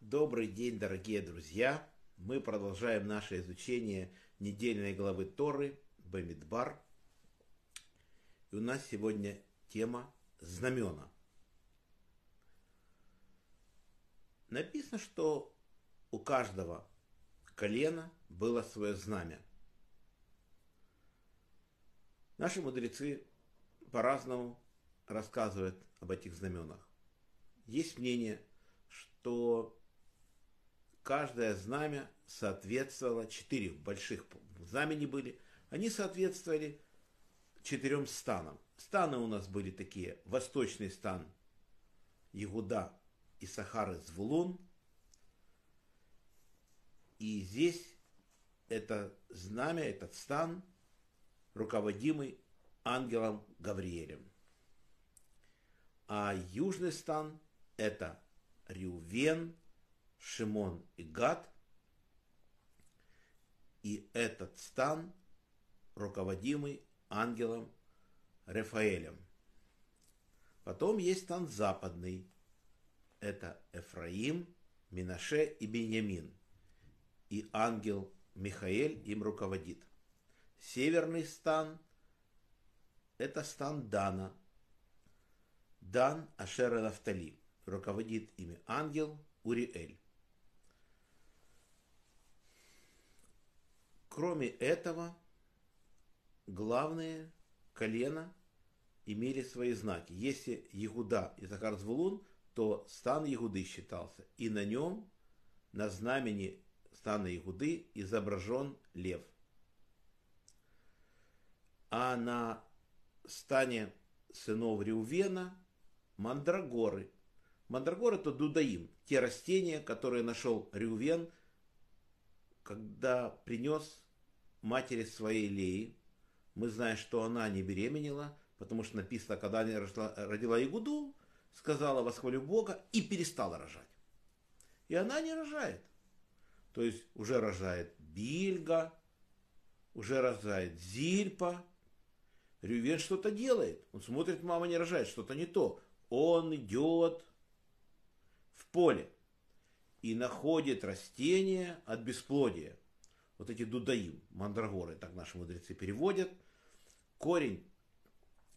Добрый день, дорогие друзья! Мы продолжаем наше изучение недельной главы Торы Бамидбар. И у нас сегодня тема знамена. Написано, что у каждого колена было свое знамя. Наши мудрецы по-разному рассказывают об этих знаменах. Есть мнение, что каждое знамя соответствовало, четыре больших знамени были, они соответствовали четырем станам. Станы у нас были такие, восточный стан Ягуда и Сахары Звулун. И здесь это знамя, этот стан, руководимый ангелом Гавриэлем. А южный стан – это Риувен, Шимон и Гад. И этот стан, руководимый ангелом Рафаэлем. Потом есть стан западный. Это Эфраим, Минаше и Беньямин. И ангел Михаэль им руководит. Северный стан – это стан Дана. Дан Ашера Нафтали. Руководит ими ангел Уриэль. Кроме этого, главные колена имели свои знаки. Если Ягуда и Захар Звулун, то стан Ягуды считался. И на нем, на знамени стана Ягуды, изображен лев. А на стане сынов Реувена мандрагоры. Мандрагоры это дудаим, те растения, которые нашел Реувен, когда принес матери своей Леи. Мы знаем, что она не беременела, потому что написано, когда она родила, родила Игуду, сказала восхвалю Бога и перестала рожать. И она не рожает. То есть уже рожает Бильга, уже рожает Зильпа. Рювен что-то делает. Он смотрит, мама не рожает, что-то не то. Он идет в поле и находит растение от бесплодия вот эти дудаим, мандрагоры, так наши мудрецы переводят, корень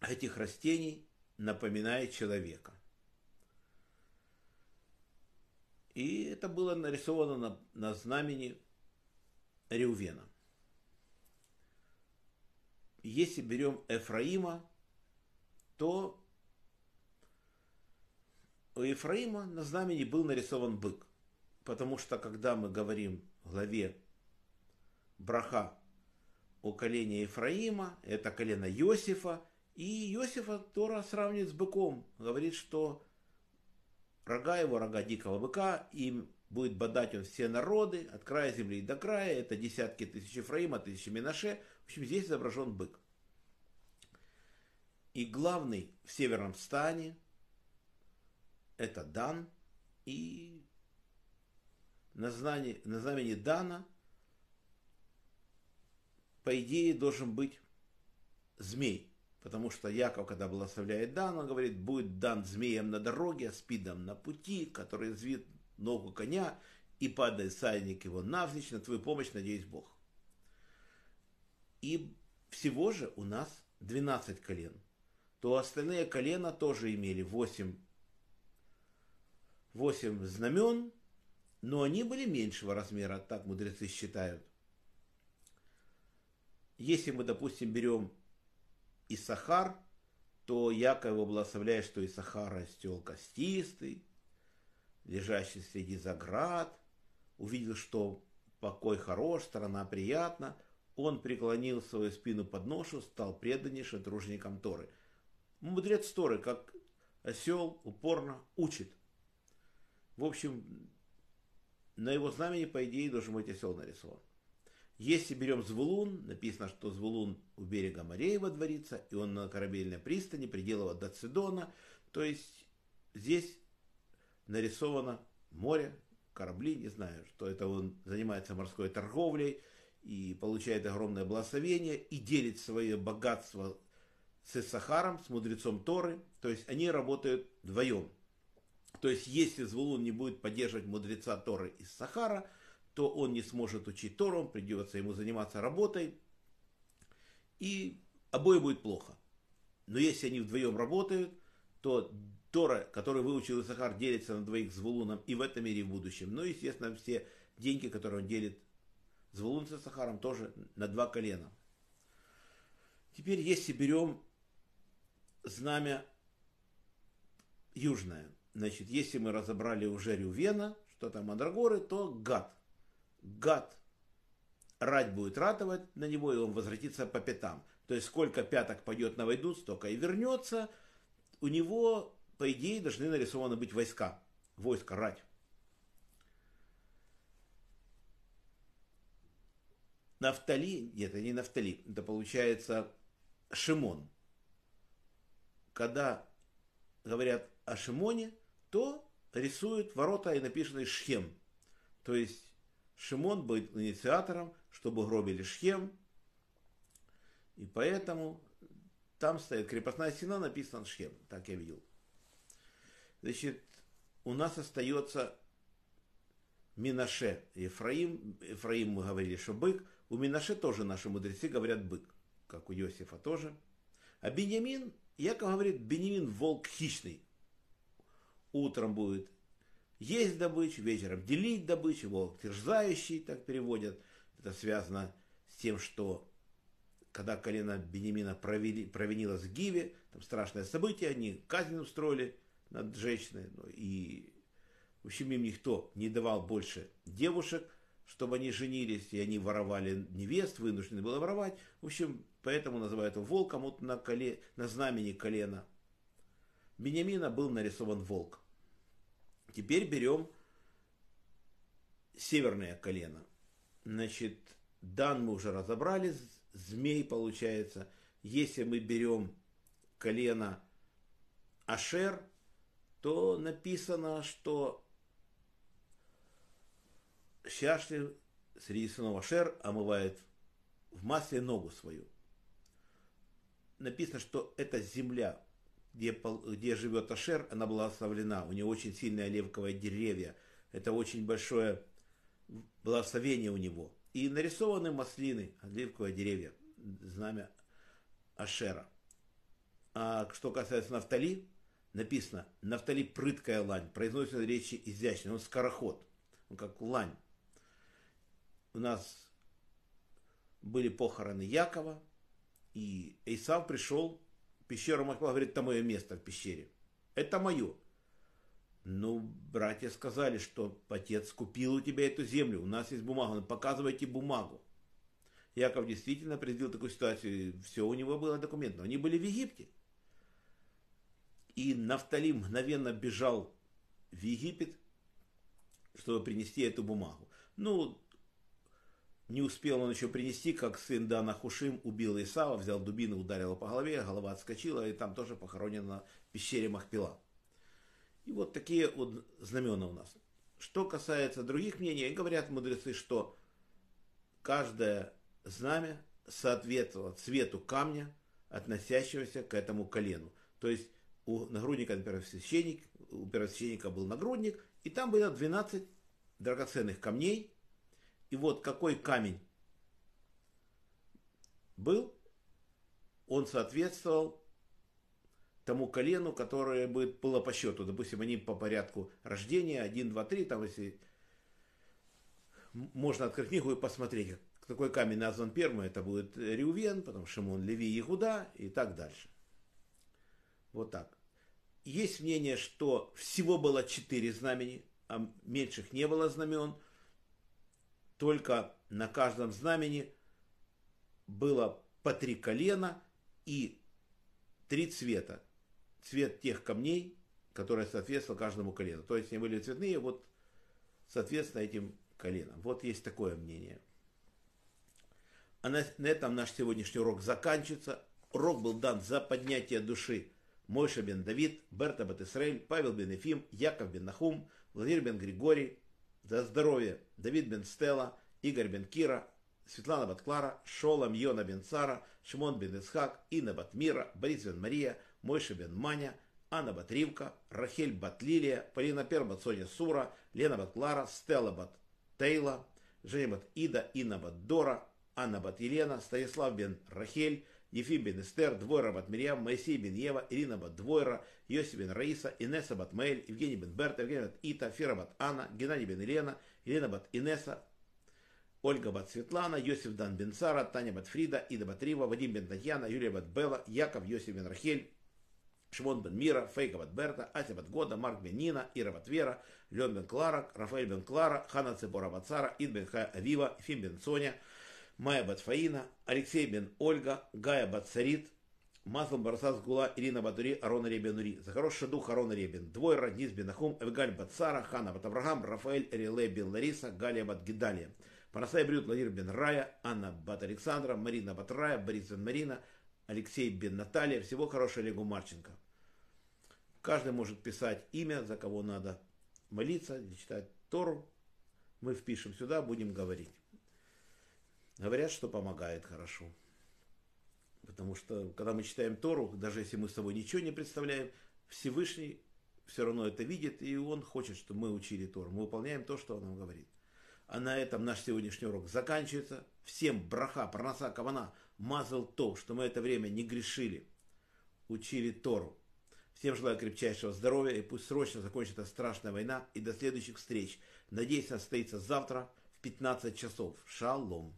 этих растений напоминает человека. И это было нарисовано на, на знамени Реувена. Если берем Эфраима, то у Ефраима на знамени был нарисован бык. Потому что когда мы говорим в главе браха о колене Ефраима, это колено Иосифа, и Иосифа Тора сравнивает с быком, говорит, что рога его, рога дикого быка, им будет бодать он все народы, от края земли до края, это десятки тысяч Ефраима, тысячи Минаше, в общем, здесь изображен бык. И главный в северном стане это Дан, и на знамени, на знамени Дана по идее, должен быть змей. Потому что Яков, когда благословляет Дан, он говорит, будет дан змеем на дороге, спидом на пути, который звит ногу коня, и падает сальник его навзничь, на твою помощь, надеюсь, Бог. И всего же у нас 12 колен. То остальные колена тоже имели 8, 8 знамен, но они были меньшего размера, так мудрецы считают. Если мы, допустим, берем Исахар, то Яков его благословляет, что Исахар растел костистый, лежащий среди заград, увидел, что покой хорош, страна приятна, он преклонил свою спину под ношу, стал преданнейшим тружеником Торы. Мудрец Торы, как осел, упорно учит. В общем, на его знамени, по идее, должен быть осел нарисован. Если берем Звулун, написано, что Звулун у берега морей водворится, и он на корабельной пристани, пределова до Цидона. То есть здесь нарисовано море, корабли, не знаю, что это он занимается морской торговлей и получает огромное благословение и делит свое богатство с Исахаром, с мудрецом Торы, то есть они работают вдвоем. То есть если Звулун не будет поддерживать мудреца Торы из Сахара, то он не сможет учить Тору, придется ему заниматься работой, и обои будет плохо. Но если они вдвоем работают, то Тора, который выучил Исахар, делится на двоих с Вулуном и в этом мире, и в будущем. Ну, естественно, все деньги, которые он делит с Вулун с Исахаром, тоже на два колена. Теперь, если берем знамя южное, значит, если мы разобрали уже Рювена, что там Мандрагоры, то Гад. Гад рать будет ратовать на него, и он возвратится по пятам. То есть сколько пяток пойдет на войну, столько и вернется. У него, по идее, должны нарисованы быть войска. Войска, рать. Нафтали, нет, это не Нафтали, это получается Шимон. Когда говорят о Шимоне, то рисуют ворота и написано Шхем. То есть Шимон будет инициатором, чтобы гробили Шхем. И поэтому там стоит крепостная стена, написан Шхем. Так я видел. Значит, у нас остается Минаше. Ефраим, Ефраим мы говорили, что бык. У Минаше тоже наши мудрецы говорят бык, как у Иосифа тоже. А Беньямин, Яков говорит, Беньямин волк хищный. Утром будет есть добычу, вечером делить добычу, волк терзающий, так переводят. Это связано с тем, что когда колено Бенемина провели, провинилось в Гиве, там страшное событие, они казнь устроили над женщиной, ну, и в общем им никто не давал больше девушек, чтобы они женились, и они воровали невест, вынуждены были воровать. В общем, поэтому называют его волком, вот на, коле, на знамени колена Бениамина был нарисован волк. Теперь берем северное колено. Значит, Дан мы уже разобрали, змей получается. Если мы берем колено Ашер, то написано, что Щашли среди сынов Ашер омывает в масле ногу свою. Написано, что это земля, где, где живет Ашер, она была оставлена. У него очень сильные оливковые деревья. Это очень большое благословение у него. И нарисованы маслины, оливковые деревья, знамя Ашера. А что касается Нафтали, написано, Нафтали прыткая лань, произносится речи изящно, он скороход, он как лань. У нас были похороны Якова, и Исав пришел Пещера Махла говорит, это мое место в пещере. Это мое. Ну, братья сказали, что отец купил у тебя эту землю, у нас есть бумага, показывайте бумагу. Яков действительно предвидел такую ситуацию, все у него было документ, но они были в Египте. И Нафтали мгновенно бежал в Египет, чтобы принести эту бумагу. Ну, не успел он еще принести, как сын Дана Хушим убил Исава, взял дубину, ударил по голове, голова отскочила, и там тоже похоронена в пещере Махпила. И вот такие вот знамена у нас. Что касается других мнений, говорят мудрецы, что каждое знамя соответствовало цвету камня, относящегося к этому колену. То есть у нагрудника, например, священник, у первосвященника был нагрудник, и там было 12 драгоценных камней – и вот какой камень был, он соответствовал тому колену, которое было по счету. Допустим, они по порядку рождения, 1, 2, 3, там если можно открыть книгу и посмотреть, какой камень назван первым, это будет Рювен, потом Шимон, Леви, Игуда и так дальше. Вот так. Есть мнение, что всего было четыре знамени, а меньших не было знамен, только на каждом знамени было по три колена и три цвета. Цвет тех камней, которые соответствовал каждому колену. То есть они были цветные, вот соответственно этим коленам. Вот есть такое мнение. А на, на этом наш сегодняшний урок заканчивается. Урок был дан за поднятие души Мойша бен Давид, Берта бен Исраиль, Павел бен Ефим, Яков бен Нахум, Владимир бен Григорий, за здоровье. Давид бен Стелла, Игорь бен Кира, Светлана бат Клара, Шолом Йона бен Цара, Шимон бен Исхак, Инна бат Мира, Борис бен Мария, Мойша бен Маня, Анна бат Ривка, Рахель бат Лилия, Полина Пер бат Соня Сура, Лена бат Клара, Стелла бат Тейла, Женя бат Ида, Инна бат Дора, Анна бат Елена, Станислав бен Рахель, Ефим бен Эстер, Двойра бат Мирьям, Моисей бен Ева, Ирина бат Двойра, Йосиф бен Раиса, Инесса бат Маэль, Евгений бен Берта, Евгений бат Ита, Фира бат Анна, Геннадий бен Елена, Елена бат Инесса, Ольга бат Светлана, Йосиф дан бен Сара, Таня бат Фрида, Ида бат Рива, Вадим бен Татьяна, Юлия бат Белла, Яков, Йосиф бен Рахель, Шимон бен Мира, Фейка бат Берта, Ася бат Года, Марк бен Нина, Ира бат Вера, Лен бен Клара, Рафаэль бен Клара, Хана Цепора бат Сара, Ид бен Хая Авива, Фим бен Соня, Майя бат Фаина, Алексей бен Ольга, Гая бат Сарит, Маслом Барсас Гула, Ирина Батури, Арона Ребенури. За хороший дух Арона Ребен. Двое Раднис бен Ахум, Эвгаль бат Сара, Хана бат Авраам, Рафаэль Реле бен Лариса, Галия бат Гидалия. Парасай Брют Владимир бен Рая, Анна бат Александра, Марина бат Рая, Борис бен Марина, Алексей бен Наталья. Всего хорошего Олегу Марченко. Каждый может писать имя, за кого надо молиться, читать Тору. Мы впишем сюда, будем говорить. Говорят, что помогает хорошо. Потому что, когда мы читаем Тору, даже если мы с собой ничего не представляем, Всевышний все равно это видит, и Он хочет, чтобы мы учили Тору. Мы выполняем то, что Он нам говорит. А на этом наш сегодняшний урок заканчивается. Всем браха, проноса, кавана, мазал то, что мы это время не грешили, учили Тору. Всем желаю крепчайшего здоровья и пусть срочно закончится страшная война и до следующих встреч. Надеюсь, она состоится завтра в 15 часов. Шалом.